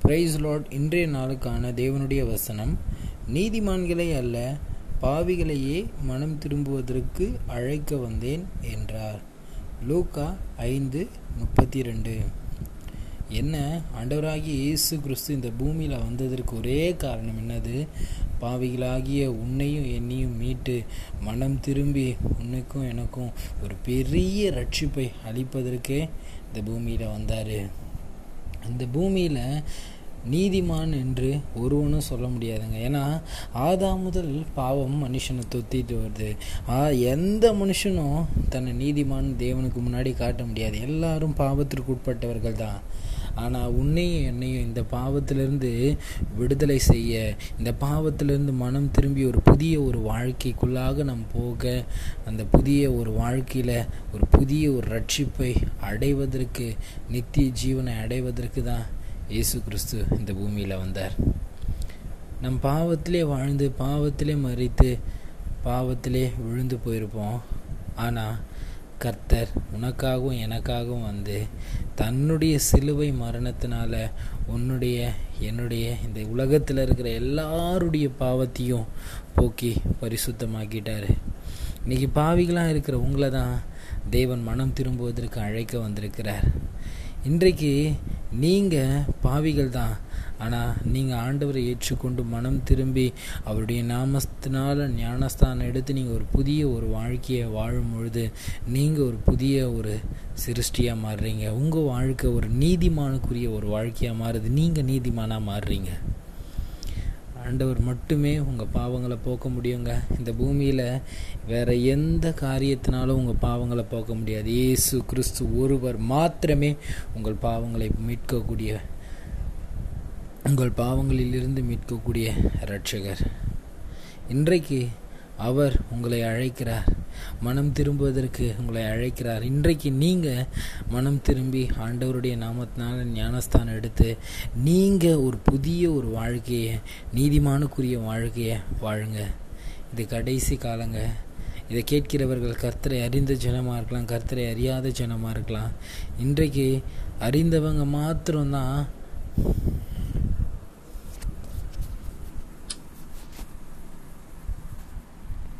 Price Lord இன்றைய நாளுக்கான தேவனுடைய வசனம். நீதிமான்களை அல்ல பாவிகளையே மனம் திரும்புவதற்கு அழைக்க வந்தேன் என்றார். லூக்கா ஐந்து முப்பத்தி ரெண்டு என்ன? ஆண்டவராகிய இயேசு கிறிஸ்து இந்த பூமியில் வந்ததற்கு ஒரே காரணம் என்னது? பாவிகளாகிய உன்னையும் என்னையும் மீட்டு மனம் திரும்பி உன்னுக்கும் எனக்கும் ஒரு பெரிய ரட்சிப்பை அளிப்பதற்கே இந்த பூமியில் வந்தார். இந்த பூமியில் நீதிமான் என்று ஒருவனும் சொல்ல முடியாதுங்க. ஏன்னா ஆதா முதல் பாவம் மனுஷனை தொத்திட்டு வருது. ஆ எந்த மனுஷனும் தன்னை நீதிமான் தேவனுக்கு முன்னாடி காட்ட முடியாது. எல்லாரும் பாவத்திற்கு உட்பட்டவர்கள் தான் ஆனால் உன்னையும் என்னையும் இந்த பாவத்திலிருந்து விடுதலை செய்ய இந்த பாவத்திலிருந்து மனம் திரும்பி ஒரு புதிய ஒரு வாழ்க்கைக்குள்ளாக நாம் போக அந்த புதிய ஒரு வாழ்க்கையில் ஒரு புதிய ஒரு ரட்சிப்பை அடைவதற்கு நித்திய ஜீவனை அடைவதற்கு தான் இயேசு கிறிஸ்து இந்த பூமியில் வந்தார். நம் பாவத்திலே வாழ்ந்து பாவத்திலே மறித்து பாவத்திலே விழுந்து போயிருப்போம். ஆனால் கர்த்தர் உனக்காகவும் எனக்காகவும் வந்து தன்னுடைய சிலுவை மரணத்தினால உன்னுடைய என்னுடைய இந்த உலகத்தில் இருக்கிற எல்லாருடைய பாவத்தையும் போக்கி பரிசுத்தமாக்கிட்டார். இன்றைக்கி பாவிகளாக இருக்கிற உங்களை தான் தேவன் மனம் திரும்புவதற்கு அழைக்க வந்திருக்கிறார். இன்றைக்கு நீங்கள் பாவிகள் தான் ஆனால் நீங்கள் ஆண்டவரை ஏற்றுக்கொண்டு மனம் திரும்பி அவருடைய நாமத்தினால் ஞானஸ்தானம் எடுத்து நீங்கள் ஒரு புதிய ஒரு வாழ்க்கையை வாழும் பொழுது நீங்கள் ஒரு புதிய ஒரு சிருஷ்டியாக மாறுறீங்க. உங்கள் வாழ்க்கை ஒரு நீதிமானுக்குரிய ஒரு வாழ்க்கையாக மாறுது. நீங்கள் நீதிமானாக மாறுறீங்க. ஆண்டவர் மட்டுமே உங்கள் பாவங்களை போக்க முடியுங்க. இந்த பூமியில் வேறு எந்த காரியத்தினாலும் உங்கள் பாவங்களை போக்க முடியாது. இயேசு கிறிஸ்து ஒருவர் மாத்திரமே உங்கள் பாவங்களை மீட்கக்கூடிய உங்கள் பாவங்களிலிருந்து மீட்கக்கூடிய இரட்சகர். இன்றைக்கு அவர் உங்களை அழைக்கிறார். மனம் திரும்புவதற்கு உங்களை அழைக்கிறார். இன்றைக்கு நீங்கள் மனம் திரும்பி ஆண்டவருடைய நாமத்தினால ஞானஸ்தானம் எடுத்து நீங்கள் ஒரு புதிய ஒரு வாழ்க்கையை நீதிமானுக்குரிய வாழ்க்கையை வாழுங்க. இது கடைசி காலங்க. இதை கேட்கிறவர்கள் கர்த்தரை அறிந்த ஜனமாக இருக்கலாம் கர்த்தரை அறியாத ஜனமாக இருக்கலாம். இன்றைக்கு அறிந்தவங்க மாத்திரம்தான்